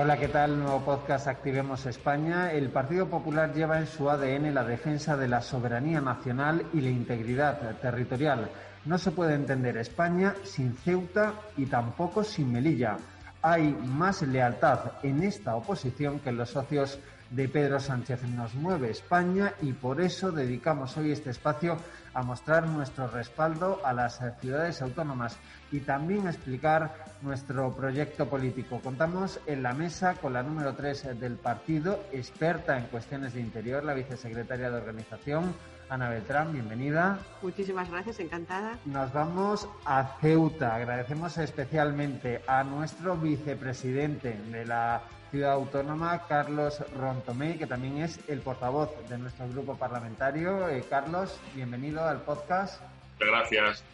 Hola, ¿qué tal? Nuevo podcast Activemos España. El Partido Popular lleva en su ADN la defensa de la soberanía nacional y la integridad territorial. No se puede entender España sin Ceuta y tampoco sin Melilla. Hay más lealtad en esta oposición que en los socios de Pedro Sánchez. Nos mueve España y por eso dedicamos hoy este espacio a mostrar nuestro respaldo a las ciudades autónomas y también a explicar nuestro proyecto político. Contamos en la mesa con la número 3 del partido, experta en cuestiones de interior, la vicesecretaria de organización, Ana Beltrán, bienvenida. Muchísimas gracias, encantada. Nos vamos a Ceuta. Agradecemos especialmente a nuestro vicepresidente de la Ciudad Autónoma, Carlos Rontomé, que también es el portavoz de nuestro grupo parlamentario. Eh, Carlos, bienvenido al podcast. Muchas gracias.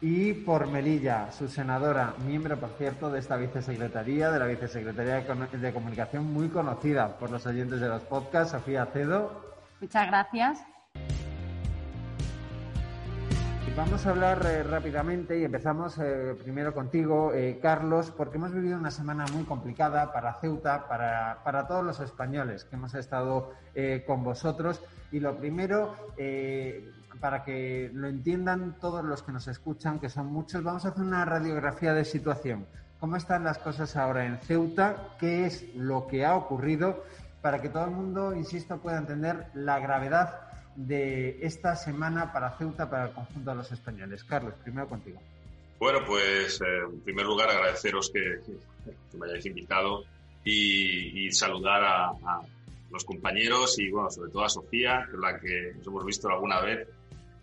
Y por Melilla, su senadora, miembro, por cierto, de esta vicesecretaría, de la vicesecretaría de Comunicación, muy conocida por los oyentes de los podcasts, Sofía Cedo. Muchas gracias. Vamos a hablar eh, rápidamente y empezamos eh, primero contigo, eh, Carlos, porque hemos vivido una semana muy complicada para Ceuta, para, para todos los españoles que hemos estado con vosotros. Y lo primero, para que lo entiendan todos los que nos escuchan, que son muchos, vamos a hacer una radiografía de situación. ¿Cómo están las cosas ahora en Ceuta? ¿Qué es lo que ha ocurrido? Para que todo el mundo, insisto, pueda entender la gravedad de esta semana para Ceuta, para el conjunto de los españoles. Carlos, primero contigo. Bueno, pues eh, en primer lugar agradeceros que, me hayáis invitado y, saludar a, los compañeros y, bueno, sobre todo a Sofía, que la que nos hemos visto alguna vez,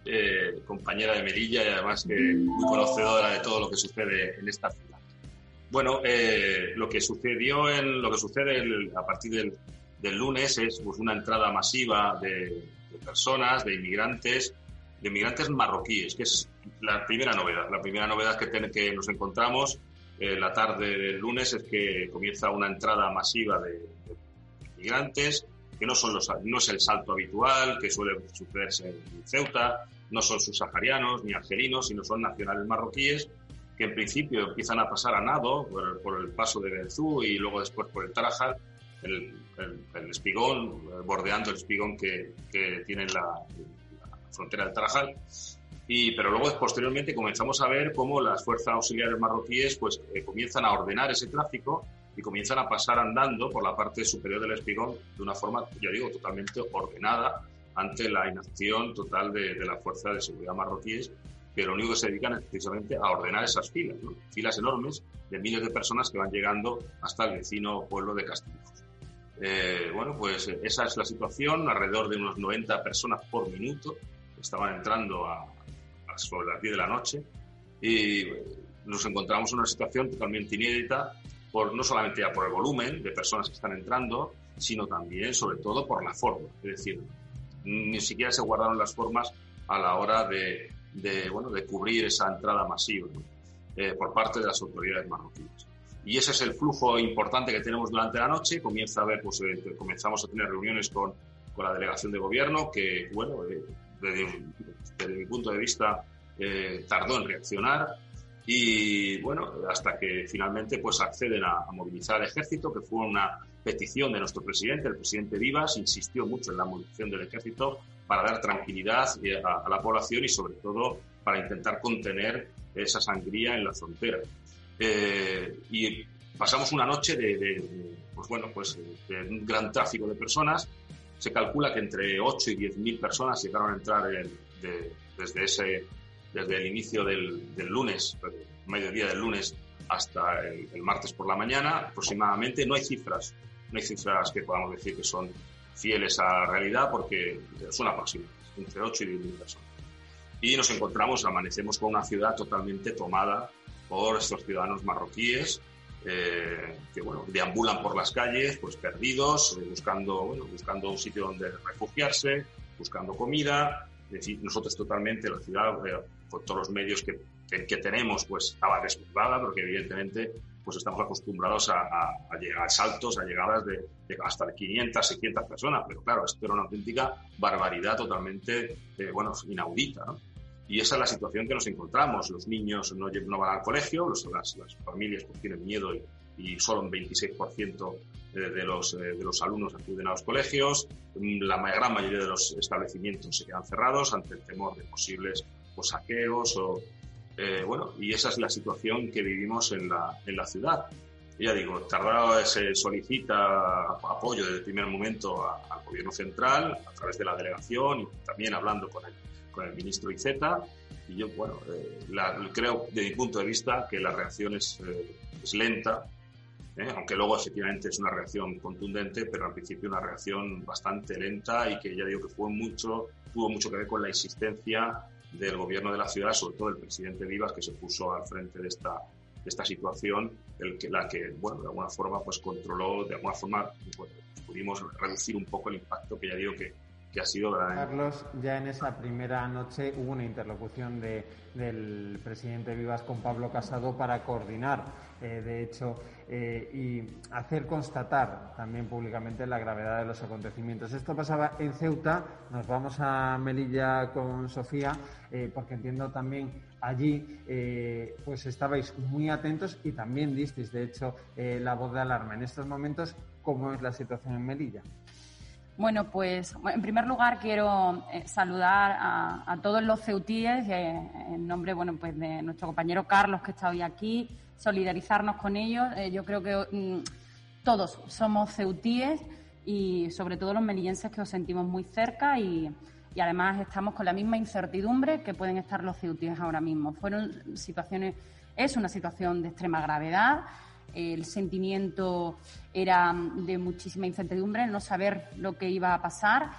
eh, compañera de Melilla y además que muy conocedora de todo lo que sucede en esta ciudad. Bueno, eh, lo que sucedió en lo que sucede a partir del, del lunes es pues, una entrada masiva de, de personas, de inmigrantes, de inmigrantes marroquíes, que es la primera novedad. La primera novedad que, que nos encontramos eh, la tarde del lunes es que comienza una entrada masiva de, inmigrantes, que no, son los, no es el salto habitual que suele sucederse en Ceuta, no son subsaharianos ni argelinos, sino son nacionales marroquíes que en principio empiezan a pasar a nado por, el paso de Benzú y luego después por el Tarajal el, espigón, bordeando el espigón que, que tiene la, frontera del Tarajal. Y, pero luego, posteriormente, comenzamos a ver cómo las fuerzas auxiliares marroquíes pues, eh, comienzan a ordenar ese tráfico y comienzan a pasar andando por la parte superior del espigón de una forma, ya digo, totalmente ordenada ante la inacción total de, de las fuerzas de seguridad marroquíes que lo único que se dedican es precisamente a ordenar esas filas, filas enormes de miles de personas que van llegando hasta el vecino pueblo de Castillejos. Eh, bueno, pues eh, esa es la situación, alrededor de unos 90 personas por minuto estaban entrando a, sobre las 10 de la noche y nos encontramos en una situación totalmente inédita, por, no solamente ya por el volumen de personas que están entrando, sino también, sobre todo, por la forma. Es decir, ni siquiera se guardaron las formas a la hora de, bueno, de cubrir esa entrada masiva eh, por parte de las autoridades marroquíes. Y ese es el flujo importante que tenemos durante la noche. Comienza a ver, pues, eh, comenzamos a tener reuniones con, con, la delegación de gobierno, que, bueno, eh, desde, mi punto de vista, eh, tardó en reaccionar. Y bueno, hasta que finalmente pues acceden a, movilizar al ejército, que fue una petición de nuestro presidente, el presidente Vivas, insistió mucho en la movilización del ejército para dar tranquilidad a, a la población y sobre todo para intentar contener esa sangría en la frontera. Eh, y pasamos una noche de, pues bueno, pues de un gran tráfico de personas. Se calcula que entre 8 y 10 mil personas llegaron a entrar desde, ese, desde el inicio del, del lunes, mediodía del lunes, hasta el, martes por la mañana aproximadamente. No hay cifras, no hay cifras que podamos decir que son fieles a la realidad porque son aproximadas, entre 8 y 10 mil personas. Y nos encontramos, amanecemos con una ciudad totalmente tomada por estos ciudadanos marroquíes eh, que bueno, deambulan por las calles, pues perdidos, eh, buscando, bueno, buscando un sitio donde refugiarse, buscando comida. Es decir, nosotros totalmente, la ciudad, eh, con todos los medios que, que, tenemos, pues estaba desbordada, porque evidentemente pues estamos acostumbrados a, a, llegar a saltos, a llegadas de, de, hasta de 500, 600 personas, pero claro, esto era una auténtica barbaridad totalmente, bueno, inaudita, ¿no? Y esa es la situación que nos encontramos. Los niños no, no van al colegio, las, las, familias pues, tienen miedo y, y solo un 26% de los, de los alumnos acuden a los colegios. La gran mayoría de los establecimientos se quedan cerrados ante el temor de posibles pues, saqueos o, bueno, y esa es la situación que vivimos en la, en la ciudad ya digo, tardado se solicita apoyo desde el primer momento al gobierno central a través de la delegación y también hablando con el, el ministro Iceta. Y yo, bueno, eh, creo, desde mi punto de vista, que la reacción es, eh, es lenta, ¿eh? aunque luego efectivamente es una reacción contundente, pero al principio una reacción bastante lenta y que ya digo que fue mucho, tuvo mucho que ver con la insistencia del gobierno de la ciudad, sobre todo el presidente Vivas, que se puso al frente de esta, esta situación, el que, la que, bueno, de alguna forma, pues controló, de alguna forma, pues, pudimos reducir un poco el impacto que ya digo que, Carlos, ya en esa primera noche hubo una interlocución de, del presidente Vivas con Pablo Casado para coordinar, eh, de hecho, eh, y hacer constatar también públicamente la gravedad de los acontecimientos. Esto pasaba en Ceuta, nos vamos a Melilla con Sofía, eh, porque entiendo también allí pues estabais muy atentos y también disteis, de hecho, la voz de alarma. En estos momentos, ¿cómo es la situación en Melilla? Bueno, pues en primer lugar quiero eh, saludar a, todos los ceutíes eh, en nombre bueno, pues de nuestro compañero Carlos que está hoy aquí, solidarizarnos con ellos. Eh, yo creo que mm, todos somos ceutíes y sobre todo los melillenses que os sentimos muy cerca y, y además estamos con la misma incertidumbre que pueden estar los ceutíes ahora mismo. Fueron situaciones, es una situación de extrema gravedad el sentimiento era de muchísima incertidumbre, no saber lo que iba a pasar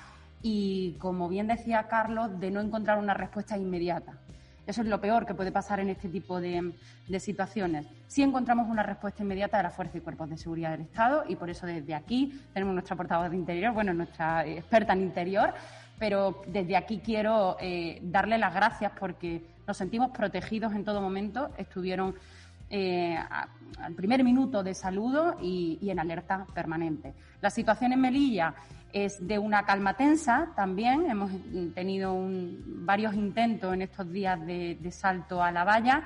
y, como bien decía Carlos, de no encontrar una respuesta inmediata. Eso es lo peor que puede pasar en este tipo de, situaciones. Si encontramos una respuesta inmediata de la Fuerza y Cuerpos de Seguridad del Estado y por eso desde aquí tenemos nuestra portavoz de Interior, bueno, nuestra experta en Interior, pero desde aquí quiero eh, darle las gracias porque nos sentimos protegidos en todo momento. Estuvieron eh, al primer minuto de saludo y, en alerta permanente. La situación en Melilla es de una calma tensa también. Hemos tenido varios intentos en estos días de, de salto a la valla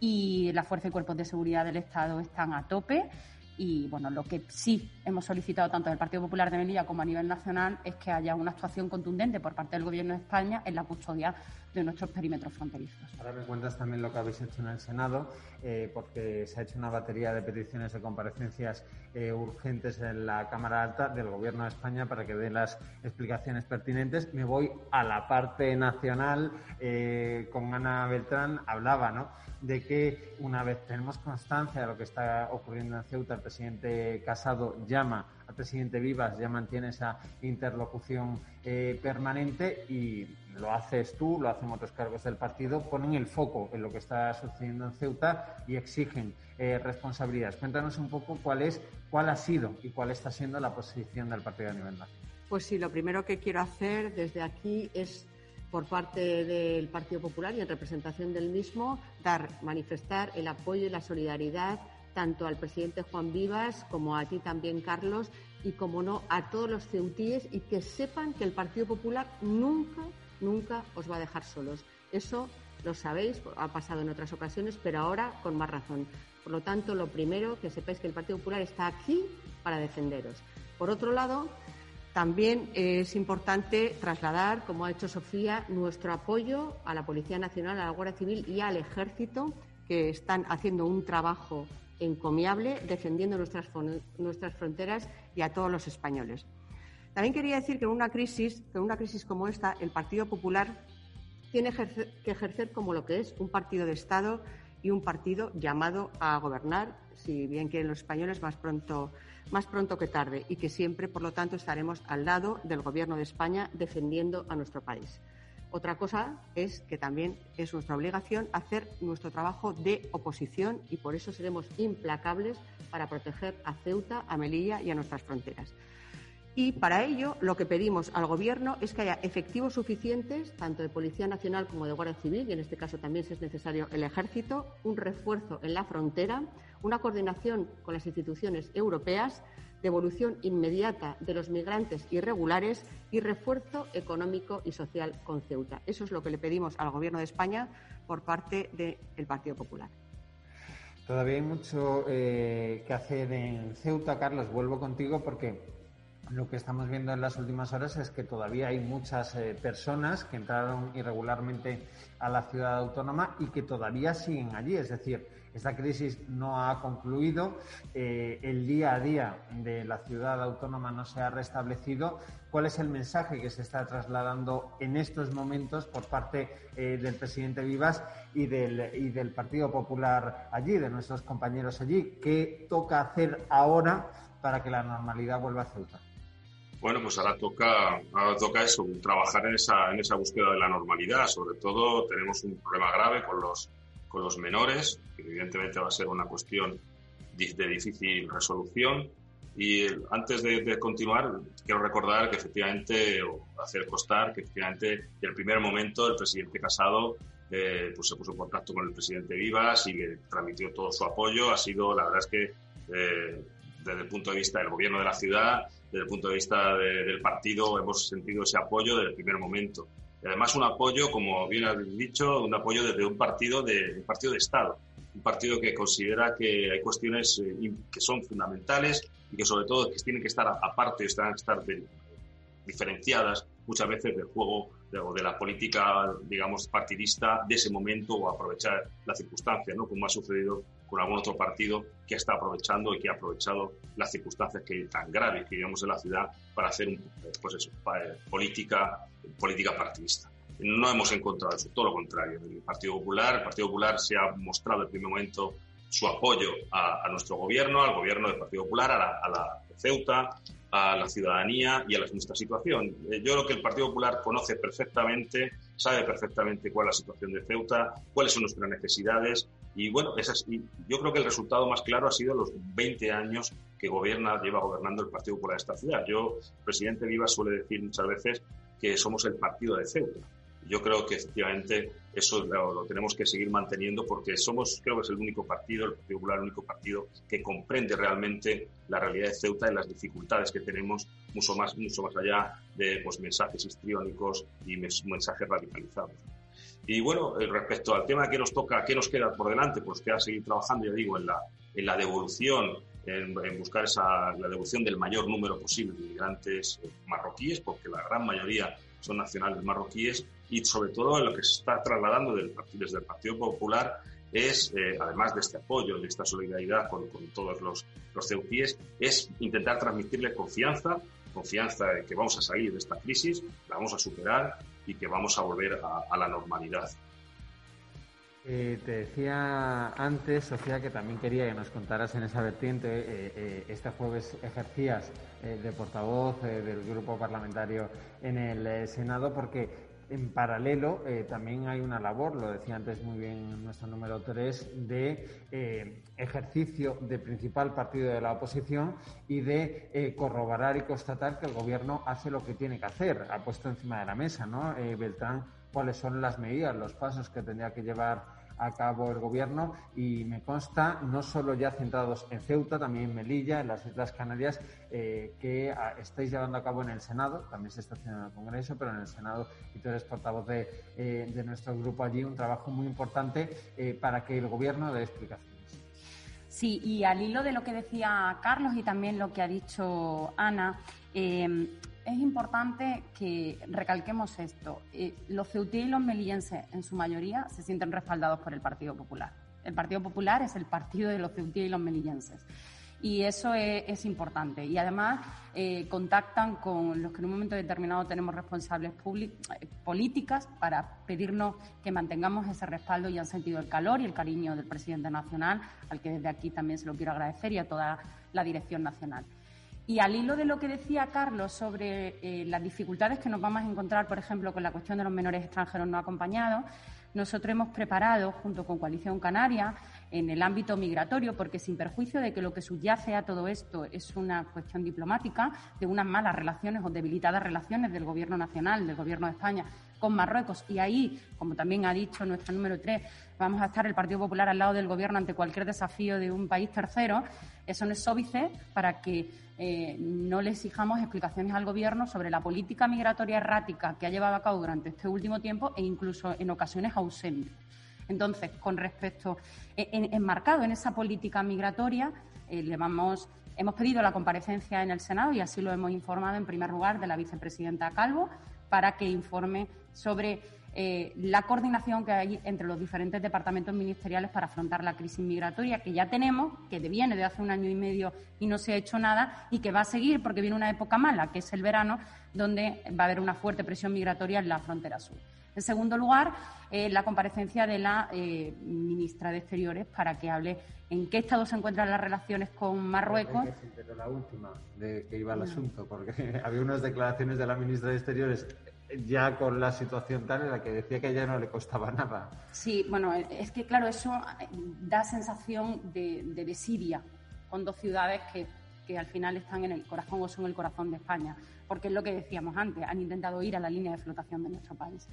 y la Fuerza y Cuerpos de Seguridad del Estado están a tope. Y bueno, lo que sí hemos solicitado tanto del Partido Popular de Melilla como a nivel nacional es que haya una actuación contundente por parte del Gobierno de España en la custodia de nuestros perímetros fronterizos. Ahora me cuentas también lo que habéis hecho en el Senado, eh, porque se ha hecho una batería de peticiones de comparecencias eh, urgentes en la Cámara Alta del Gobierno de España para que den las explicaciones pertinentes. Me voy a la parte nacional. Eh, con Ana Beltrán hablaba, ¿no? de que una vez tenemos constancia de lo que está ocurriendo en Ceuta, el presidente Casado llama al presidente Vivas, ya mantiene esa interlocución eh, permanente y lo haces tú, lo hacen otros cargos del partido, ponen el foco en lo que está sucediendo en Ceuta y exigen eh, responsabilidades. Cuéntanos un poco cuál es, cuál ha sido y cuál está siendo la posición del partido a nivel nacional. Pues sí, lo primero que quiero hacer desde aquí es por parte del Partido Popular y en representación del mismo, dar, manifestar el apoyo y la solidaridad tanto al presidente Juan Vivas como a ti también, Carlos, y como no, a todos los ceutíes y que sepan que el Partido Popular nunca, nunca os va a dejar solos. Eso lo sabéis, ha pasado en otras ocasiones, pero ahora con más razón. Por lo tanto, lo primero, que sepáis que el Partido Popular está aquí para defenderos. Por otro lado, también es importante trasladar, como ha hecho Sofía, nuestro apoyo a la Policía Nacional, a la Guardia Civil y al Ejército, que están haciendo un trabajo encomiable defendiendo nuestras, nuestras fronteras y a todos los españoles. También quería decir que en una crisis, una como esta, el Partido Popular tiene que ejercer como lo que es un partido de Estado y un partido llamado a gobernar, si bien quieren los españoles, más pronto más pronto que tarde y que siempre, por lo tanto, estaremos al lado del Gobierno de España defendiendo a nuestro país. Otra cosa es que también es nuestra obligación hacer nuestro trabajo de oposición y por eso seremos implacables para proteger a Ceuta, a Melilla y a nuestras fronteras. Y para ello, lo que pedimos al Gobierno es que haya efectivos suficientes, tanto de Policía Nacional como de Guardia Civil, y en este caso también, si es necesario, el Ejército, un refuerzo en la frontera, una coordinación con las instituciones europeas, devolución inmediata de los migrantes irregulares y refuerzo económico y social con Ceuta. Eso es lo que le pedimos al Gobierno de España por parte del Partido Popular. Todavía hay mucho eh, que hacer en Ceuta, Carlos. Vuelvo contigo porque lo que estamos viendo en las últimas horas es que todavía hay muchas eh, personas que entraron irregularmente a la ciudad autónoma y que todavía siguen allí. Es decir, esta crisis no ha concluido, eh, el día a día de la ciudad autónoma no se ha restablecido. ¿Cuál es el mensaje que se está trasladando en estos momentos por parte eh, del presidente Vivas y del, y del Partido Popular allí, de nuestros compañeros allí? ¿Qué toca hacer ahora para que la normalidad vuelva a Ceuta? Bueno, pues ahora toca, ahora toca eso, trabajar en esa, en esa búsqueda de la normalidad. Sobre todo tenemos un problema grave con los con los menores, que evidentemente va a ser una cuestión de difícil resolución. Y antes de, continuar, quiero recordar que efectivamente, o hacer constar que efectivamente en el primer momento el presidente Casado eh, pues se puso en contacto con el presidente Vivas y le transmitió todo su apoyo. Ha sido, la verdad es que eh, desde el punto de vista del gobierno de la ciudad, desde el punto de vista del partido, hemos sentido ese apoyo desde el primer momento. Y además un apoyo, como bien has dicho, un apoyo desde un partido de, un partido de Estado, un partido que considera que hay cuestiones eh, que son fundamentales y que sobre todo que tienen que estar aparte, están estar diferenciadas muchas veces del juego de, o de la política, digamos, partidista de ese momento o aprovechar la circunstancia, ¿no? Como ha sucedido con algún otro partido que está aprovechando y que ha aprovechado las circunstancias que tan graves que vivimos en la ciudad para hacer un, pues eso, política, política partidista. No hemos encontrado eso, todo lo contrario. El Partido Popular, el Partido Popular se ha mostrado en el primer momento su apoyo a, nuestro gobierno, al gobierno del Partido Popular, a la, la Ceuta, a la ciudadanía y a nuestra situación. Eh, yo creo que el Partido Popular conoce perfectamente, sabe perfectamente cuál es la situación de Ceuta, cuáles son nuestras necesidades y bueno, esas, yo creo que el resultado más claro ha sido los 20 años que gobierna, lleva gobernando el Partido Popular de esta ciudad. Yo, presidente Vivas suele decir muchas veces que somos el partido de Ceuta. Yo creo que efectivamente eso lo, tenemos que seguir manteniendo porque somos, creo que es el único partido, el Partido Popular, el único partido que comprende realmente la realidad de Ceuta y las dificultades que tenemos mucho más, mucho más allá de pues, mensajes histriónicos y mensajes radicalizados. Y bueno, eh, respecto al tema que nos toca, qué nos queda por delante, pues queda seguir trabajando, ya digo, en la, en la devolución, en, buscar esa, la devolución del mayor número posible de inmigrantes eh, marroquíes, porque la gran mayoría son nacionales marroquíes, y sobre todo lo que se está trasladando desde el Partido Popular es, eh, además de este apoyo, de esta solidaridad con, todos los, los ceutíes, es intentar transmitirle confianza, confianza de que vamos a salir de esta crisis, la vamos a superar y que vamos a volver a, la normalidad. Eh, te decía antes, Sofía, que también quería que nos contaras en esa vertiente. Eh, este jueves ejercías de portavoz del grupo parlamentario en el Senado porque en paralelo, eh, también hay una labor, lo decía antes muy bien nuestro número 3, de eh, ejercicio de principal partido de la oposición y de eh, corroborar y constatar que el Gobierno hace lo que tiene que hacer. Ha puesto encima de la mesa, ¿no, Beltrán, cuáles son las medidas, los pasos que tendría que llevar a cabo el gobierno y me consta, no solo ya centrados en Ceuta, también en Melilla, en las Islas Canarias, eh, que ah, estáis llevando a cabo en el Senado, también se está haciendo en el Congreso, pero en el Senado, y tú eres portavoz de, eh, de nuestro grupo allí, un trabajo muy importante eh, para que el gobierno dé explicaciones. Sí, y al hilo de lo que decía Carlos y también lo que ha dicho Ana, es importante que recalquemos esto. Eh, los ceutíes y los melillenses, en su mayoría, se sienten respaldados por el Partido Popular. El Partido Popular es el partido de los ceutíes y los melillenses. Y eso es, importante. Y además eh, contactan con los que en un momento determinado tenemos responsables eh, políticas para pedirnos que mantengamos ese respaldo y han sentido el calor y el cariño del presidente nacional, al que desde aquí también se lo quiero agradecer, y a toda la dirección nacional. Y al hilo de lo que decía Carlos sobre eh, las dificultades que nos vamos a encontrar, por ejemplo, con la cuestión de los menores extranjeros no acompañados, nosotros hemos preparado, junto con Coalición Canaria, en el ámbito migratorio, porque sin perjuicio de que lo que subyace a todo esto es una cuestión diplomática, de unas malas relaciones o debilitadas relaciones del Gobierno nacional, del Gobierno de España con Marruecos. Y ahí, como también ha dicho nuestro número tres, vamos a estar el Partido Popular al lado del Gobierno ante cualquier desafío de un país tercero. Eso no es óbice para que eh, no le exijamos explicaciones al Gobierno sobre la política migratoria errática que ha llevado a cabo durante este último tiempo e incluso en ocasiones ausente. Entonces, con respecto, enmarcado en esa política migratoria, le vamos Hemos pedido la comparecencia en el Senado y así lo hemos informado en primer lugar de la vicepresidenta Calvo para que informe sobre eh, la coordinación que hay entre los diferentes departamentos ministeriales para afrontar la crisis migratoria que ya tenemos, que viene de hace un año y medio y no se ha hecho nada y que va a seguir porque viene una época mala, que es el verano, donde va a haber una fuerte presión migratoria en la frontera sur. En segundo lugar, eh, la comparecencia de la eh, ministra de Exteriores para que hable en qué estado se encuentran las relaciones con Marruecos. la última de que iba el asunto, porque había unas declaraciones de la ministra de Exteriores ya con la situación tal en la que decía que ya no le costaba nada. Sí, bueno, es que claro, eso da sensación de, desidia con dos ciudades que, que, al final están en el corazón o son el corazón de España, porque es lo que decíamos antes, han intentado ir a la línea de flotación de nuestro país.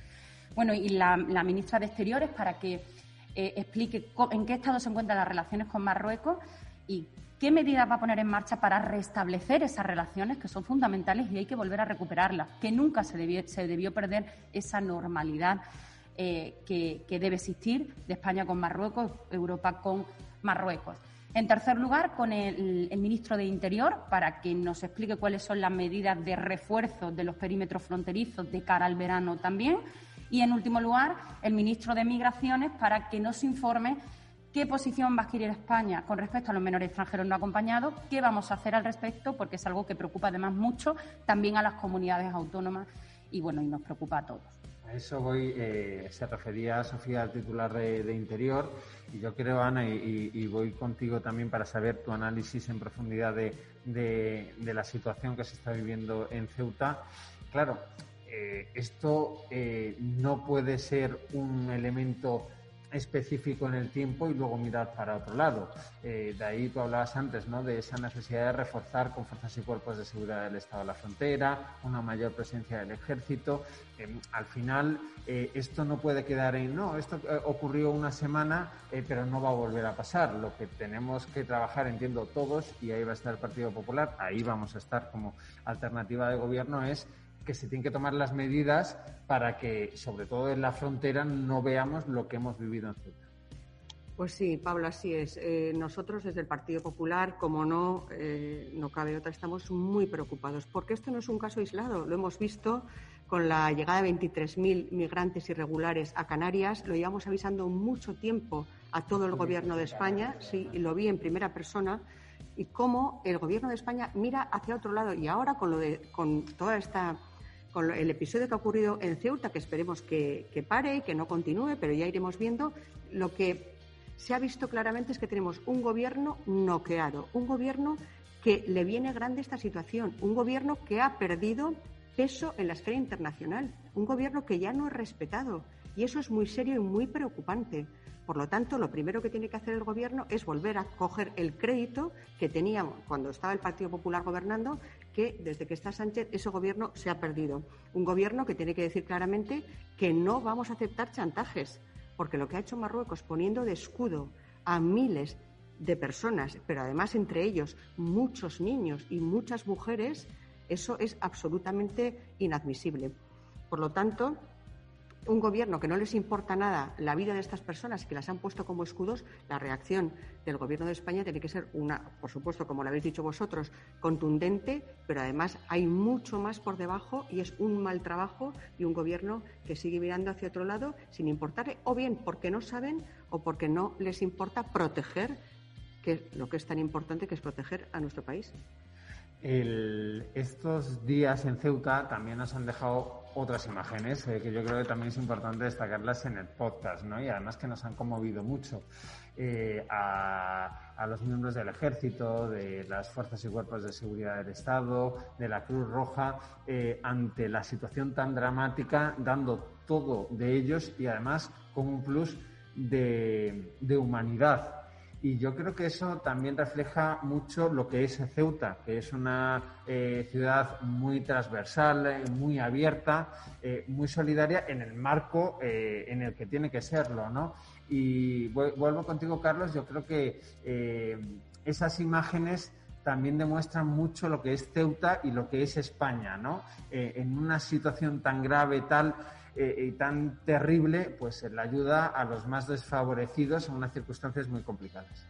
Bueno, y la, ministra de Exteriores para que eh, explique en qué estado se encuentran las relaciones con Marruecos y ¿Qué medidas va a poner en marcha para restablecer esas relaciones que son fundamentales y hay que volver a recuperarlas? Que nunca se debió, perder esa normalidad eh, que, debe existir de España con Marruecos, Europa con Marruecos. En tercer lugar, con el, ministro de Interior, para que nos explique cuáles son las medidas de refuerzo de los perímetros fronterizos de cara al verano también. Y, en último lugar, el ministro de Migraciones, para que nos informe ¿Qué posición va a adquirir España con respecto a los menores extranjeros no acompañados? ¿Qué vamos a hacer al respecto? Porque es algo que preocupa además mucho también a las comunidades autónomas y bueno, y nos preocupa a todos. A eso voy, eh, se refería Sofía al titular de, Interior y yo creo, Ana, y, voy contigo también para saber tu análisis en profundidad de, la situación que se está viviendo en Ceuta. Claro, eh, esto eh, no puede ser un elemento específico en el tiempo y luego mirar para otro lado. Eh, de ahí tú hablabas antes ¿no? de esa necesidad de reforzar con fuerzas y cuerpos de seguridad del Estado de la frontera, una mayor presencia del ejército. Em, al final, esto no puede quedar en, no, esto ocurrió una semana, pero no va a volver a pasar. Lo que tenemos que trabajar, entiendo todos, y ahí va a estar el Partido Popular, ahí vamos a estar como alternativa de gobierno, es que se tienen que tomar las medidas para que, sobre todo en la frontera, no veamos lo que hemos vivido en Ceuta. Pues sí, Pablo, así es. Eh, nosotros desde el Partido Popular, como no, eh, no cabe otra, estamos muy preocupados, porque esto no es un caso aislado. Lo hemos visto con la llegada de 23.000 migrantes irregulares a Canarias. Lo llevamos avisando mucho tiempo a todo el Gobierno de España. Sí, y lo vi en primera persona. Y cómo el Gobierno de España mira hacia otro lado. Y ahora con, lo de, con toda esta con el episodio que ha ocurrido en Ceuta, que esperemos que, pare y que no continúe, pero ya iremos viendo, lo que se ha visto claramente es que tenemos un gobierno noqueado, un gobierno que le viene grande esta situación, un gobierno que ha perdido peso en la esfera internacional, un gobierno que ya no es respetado. Y eso es muy serio y muy preocupante. Por lo tanto, lo primero que tiene que hacer el Gobierno es volver a coger el crédito que teníamos cuando estaba el Partido Popular gobernando, que desde que está Sánchez ese Gobierno se ha perdido. Un Gobierno que tiene que decir claramente que no vamos a aceptar chantajes, porque lo que ha hecho Marruecos poniendo de escudo a miles de personas, pero además entre ellos muchos niños y muchas mujeres, eso es absolutamente inadmisible. Por lo tanto, un gobierno que no les importa nada la vida de estas personas que las han puesto como escudos, la reacción del gobierno de España tiene que ser una, por supuesto, como lo habéis dicho vosotros, contundente, pero además hay mucho más por debajo y es un mal trabajo y un gobierno que sigue mirando hacia otro lado sin importarle, o bien porque no saben o porque no les importa proteger que lo que es tan importante que es proteger a nuestro país. Estos días en Ceuta también nos han dejado otras imágenes eh, que yo creo que también es importante destacarlas en el podcast, ¿no? Y además que nos han conmovido mucho eh, a, los miembros del Ejército, de las Fuerzas y Cuerpos de Seguridad del Estado, de la Cruz Roja, eh, ante la situación tan dramática, dando todo de ellos y además con un plus de humanidad y yo creo que eso también refleja mucho lo que es Ceuta, que es una eh, ciudad muy transversal, eh, muy abierta, eh, muy solidaria en el marco en el que tiene que serlo, ¿no? Y vuelvo contigo, Carlos. Yo creo que esas imágenes también demuestran mucho lo que es Ceuta y lo que es España, ¿no? Eh, en una situación tan grave, tal eh, y tan terrible, pues la ayuda a los más desfavorecidos en unas circunstancias muy complicadas.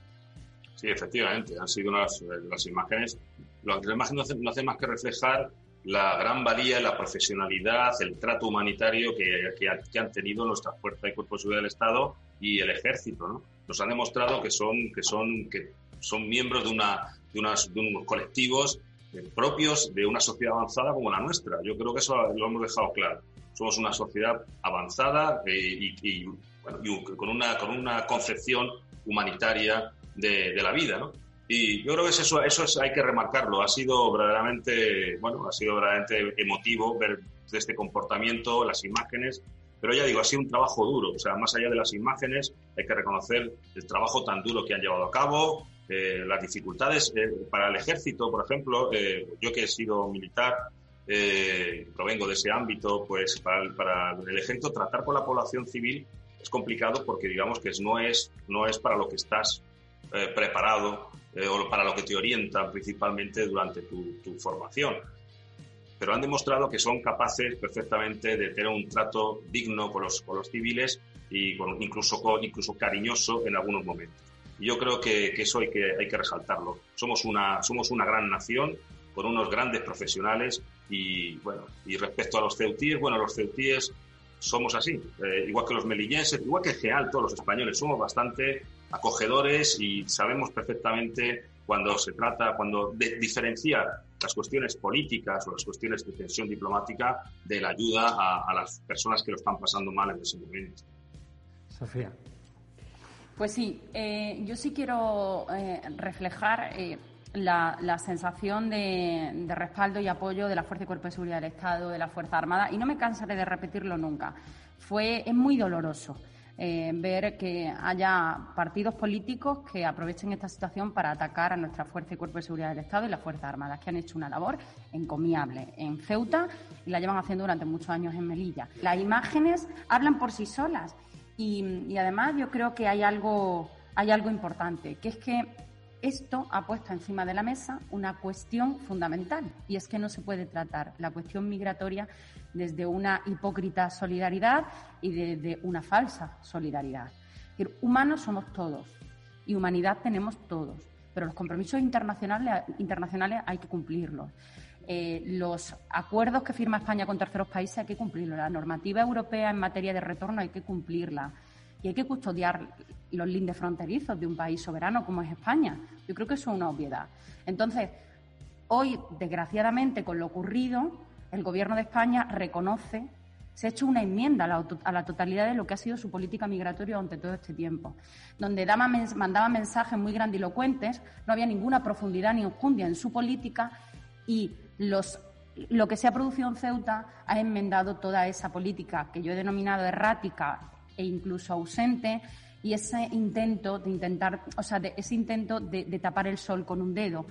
Sí, efectivamente, han sido unas, las imágenes. Las imágenes no hacen, más que reflejar la gran valía, la profesionalidad, el trato humanitario que, que, han tenido nuestras fuerzas y cuerpos de seguridad del Estado y el ejército. ¿no? Nos han demostrado que son, que son, que son miembros de, una, de, unas, de unos colectivos eh, propios de una sociedad avanzada como la nuestra. Yo creo que eso lo hemos dejado claro. Somos una sociedad avanzada eh, y, y, bueno, y con, una, con una concepción humanitaria de, de la vida, ¿no? Y yo creo que eso, eso es, hay que remarcarlo. Ha sido verdaderamente, bueno, ha sido verdaderamente emotivo ver este comportamiento, las imágenes, pero ya digo, ha sido un trabajo duro. O sea, más allá de las imágenes, hay que reconocer el trabajo tan duro que han llevado a cabo, eh, las dificultades eh, para el ejército, por ejemplo. Eh, yo que he sido militar, provengo de ese ámbito, pues para el ejército tratar con la población civil es complicado porque digamos que no es, no es para lo que estás preparado o para lo que te orientan principalmente durante tu, formación. Pero han demostrado que son capaces perfectamente de tener un trato digno con los, con los civiles y con, incluso, incluso cariñoso en algunos momentos. Y yo creo que, eso hay que, hay que resaltarlo. Somos una, somos una gran nación con unos grandes profesionales y, bueno, y respecto a los ceutíes, bueno, los ceutíes somos así, eh, igual que los melillenses, igual que en todos los españoles, somos bastante acogedores y sabemos perfectamente cuando se trata, cuando de diferenciar las cuestiones políticas o las cuestiones de tensión diplomática de la ayuda a, las personas que lo están pasando mal en ese momento. Sofía. Pues sí, eh, yo sí quiero eh, reflejar eh, la, sensación de, de, respaldo y apoyo de la Fuerza y Cuerpo de Seguridad del Estado, de la Fuerza Armada, y no me cansaré de repetirlo nunca. Fue, es muy doloroso. Eh, ver que haya partidos políticos que aprovechen esta situación para atacar a nuestra Fuerza y Cuerpo de Seguridad del Estado y las Fuerzas Armadas, que han hecho una labor encomiable en Ceuta y la llevan haciendo durante muchos años en Melilla. Las imágenes hablan por sí solas y, además yo creo que hay algo, hay algo importante, que es que esto ha puesto encima de la mesa una cuestión fundamental y es que no se puede tratar la cuestión migratoria desde una hipócrita solidaridad y desde una falsa solidaridad. humanos somos todos y humanidad tenemos todos, pero los compromisos internacionales, internacionales hay que cumplirlos. Eh, los acuerdos que firma España con terceros países hay que cumplirlos. La normativa europea en materia de retorno hay que cumplirla. Y hay que custodiar los lindes fronterizos de un país soberano como es España. Yo creo que eso es una obviedad. Entonces, hoy, desgraciadamente, con lo ocurrido, el Gobierno de España reconoce, se ha hecho una enmienda a la, totalidad de lo que ha sido su política migratoria durante todo este tiempo, donde daba, mandaba mensajes muy grandilocuentes, no había ninguna profundidad ni enjundia en su política y lo que se ha producido en Ceuta ha enmendado toda esa política que yo he denominado errática e incluso ausente y ese intento de intentar, o sea, ese intento de tapar el sol con un dedo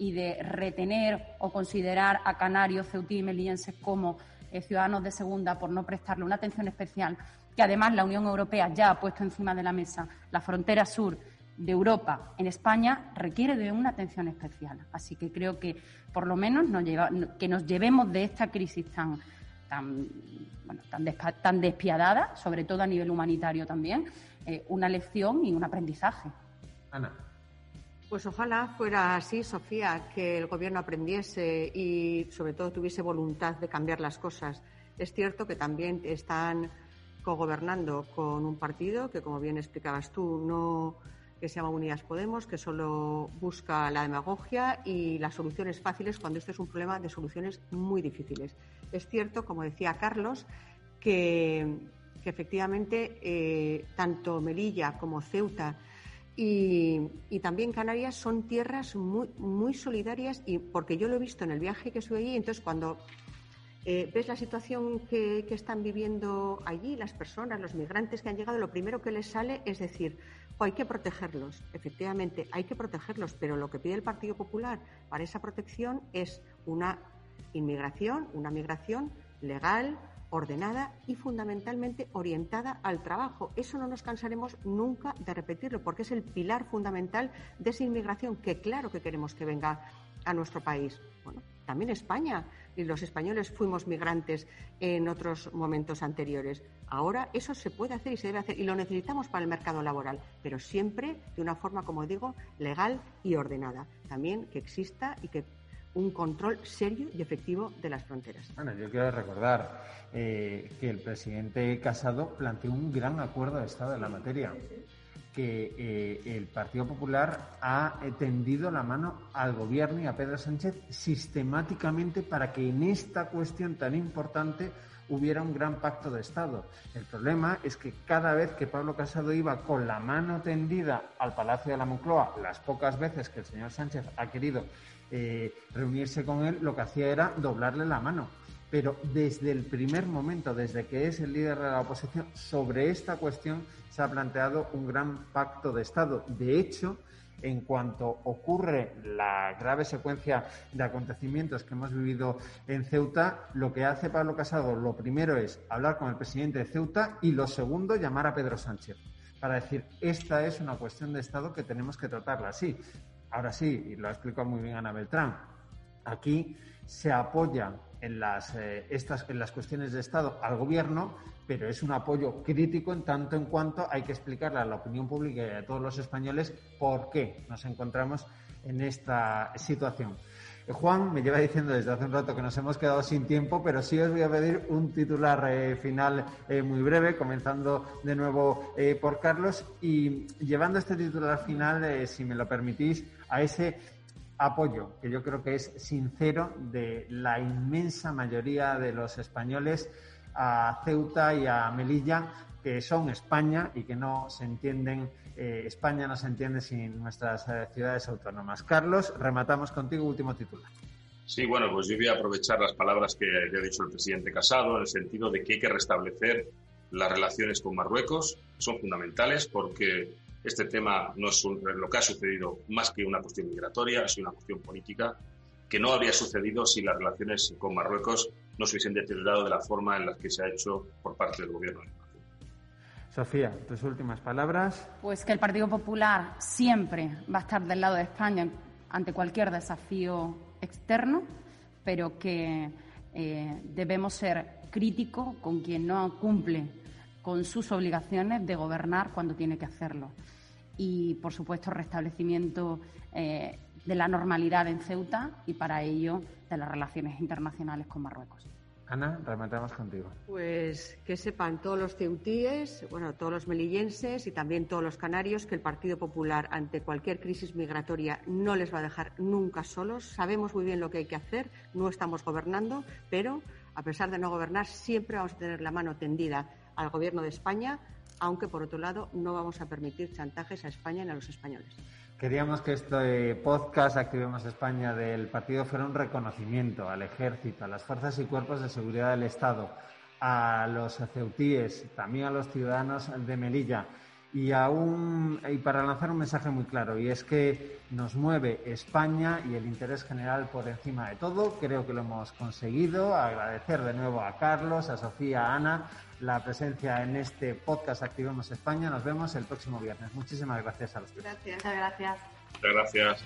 y de retener o considerar a canarios, ceutí y melillenses como eh, ciudadanos de segunda por no prestarle una atención especial, que además la Unión Europea ya ha puesto encima de la mesa la frontera sur de Europa en España requiere de una atención especial. Así que creo que por lo menos nos que nos llevemos de esta crisis tan, tan, tan, despiadada, sobre todo a nivel humanitario también, eh, una lección y un aprendizaje. Ana. Pues ojalá fuera así, Sofía, que el Gobierno aprendiese y sobre todo tuviese voluntad de cambiar las cosas. Es cierto que también están cogobernando con un partido que, como bien explicabas tú, no que se llama Unidas Podemos, que solo busca la demagogia y las soluciones fáciles cuando este es un problema de soluciones muy difíciles. Es cierto, como decía Carlos, que, efectivamente eh, tanto Melilla como Ceuta y, también Canarias son tierras muy, muy solidarias y porque yo lo he visto en el viaje que estuve allí, entonces cuando eh, ves la situación que, están viviendo allí las personas, los migrantes que han llegado, lo primero que les sale es decir, hay que protegerlos. Efectivamente, hay que protegerlos, pero lo que pide el Partido Popular para esa protección es una inmigración, una migración legal, ordenada y fundamentalmente orientada al trabajo. Eso no nos cansaremos nunca de repetirlo porque es el pilar fundamental de esa inmigración que claro que queremos que venga a nuestro país. Bueno, también España y los españoles fuimos migrantes en otros momentos anteriores. Ahora eso se puede hacer y se debe hacer y lo necesitamos para el mercado laboral, pero siempre de una forma, como digo, legal y ordenada. También que exista y que un control serio y efectivo de las fronteras. Bueno, yo quiero recordar eh, que el presidente Casado planteó un gran acuerdo de Estado en la materia eh, el Partido Popular ha tendido la mano al gobierno y a Pedro Sánchez sistemáticamente para que en esta cuestión tan importante hubiera un gran pacto de Estado. El problema es que cada vez que Pablo Casado iba con la mano tendida al Palacio de la Moncloa, las pocas veces que el señor Sánchez ha querido eh, reunirse con él, lo que hacía era doblarle la mano. Pero desde el primer momento, desde que es el líder de la oposición, sobre esta cuestión se ha planteado un gran pacto de Estado. De hecho, en cuanto ocurre la grave secuencia de acontecimientos que hemos vivido en Ceuta, lo que hace Pablo Casado, lo primero es hablar con el presidente de Ceuta y lo segundo, llamar a Pedro Sánchez para decir, esta es una cuestión de Estado que tenemos que tratarla así. Ahora sí, y lo ha explicado muy bien Ana Beltrán, aquí se apoya en las, eh, estas, en las cuestiones de Estado al Gobierno, pero es un apoyo crítico en tanto en cuanto hay que explicarle a la opinión pública y a todos los españoles por qué nos encontramos en esta situación. Eh, Juan me lleva diciendo desde hace un rato que nos hemos quedado sin tiempo, pero sí os voy a pedir un titular eh, final muy breve, comenzando de nuevo por Carlos y llevando este titular final, si me lo permitís, a ese apoyo, que yo creo que es sincero, de la inmensa mayoría de los españoles a Ceuta y a Melilla, que son España y que no se entienden, eh, España no se entiende sin nuestras eh, ciudades autónomas. Carlos, rematamos contigo, último titular. Sí, bueno, pues yo voy a aprovechar las palabras que ha dicho el presidente Casado en el sentido de que hay que restablecer las relaciones con Marruecos, son fundamentales porque este tema no es lo que ha sucedido más que una cuestión migratoria, ha sido una cuestión política que no habría sucedido si las relaciones con Marruecos no se hubiesen deteriorado de la forma en la que se ha hecho por parte del gobierno. Sofía, tus últimas palabras. Pues que el Partido Popular siempre va a estar del lado de España ante cualquier desafío externo, pero que eh, debemos ser críticos con quien no cumple con sus obligaciones de gobernar cuando tiene que hacerlo. Y, por supuesto, restablecimiento eh, de la normalidad en Ceuta y, para ello, de las relaciones internacionales con Marruecos. Ana, rematamos contigo. Pues que sepan todos los ceutíes, bueno, todos los melillenses y también todos los canarios que el Partido Popular ante cualquier crisis migratoria no les va a dejar nunca solos. Sabemos muy bien lo que hay que hacer, no estamos gobernando, pero a pesar de no gobernar siempre vamos a tener la mano tendida al Gobierno de España, aunque por otro lado no vamos a permitir chantajes a España ni a los españoles. Queríamos que este podcast Activemos España del partido fuera un reconocimiento al ejército, a las fuerzas y cuerpos de seguridad del Estado, a los ceutíes, también a los ciudadanos de Melilla y, aún, y para lanzar un mensaje muy claro, y es que nos mueve España y el interés general por encima de todo. Creo que lo hemos conseguido. Agradecer de nuevo a Carlos, a Sofía, a Ana la presencia en este podcast Activemos España. Nos vemos el próximo viernes. Muchísimas gracias a los tres. Gracias. Muchas gracias. Muchas gracias.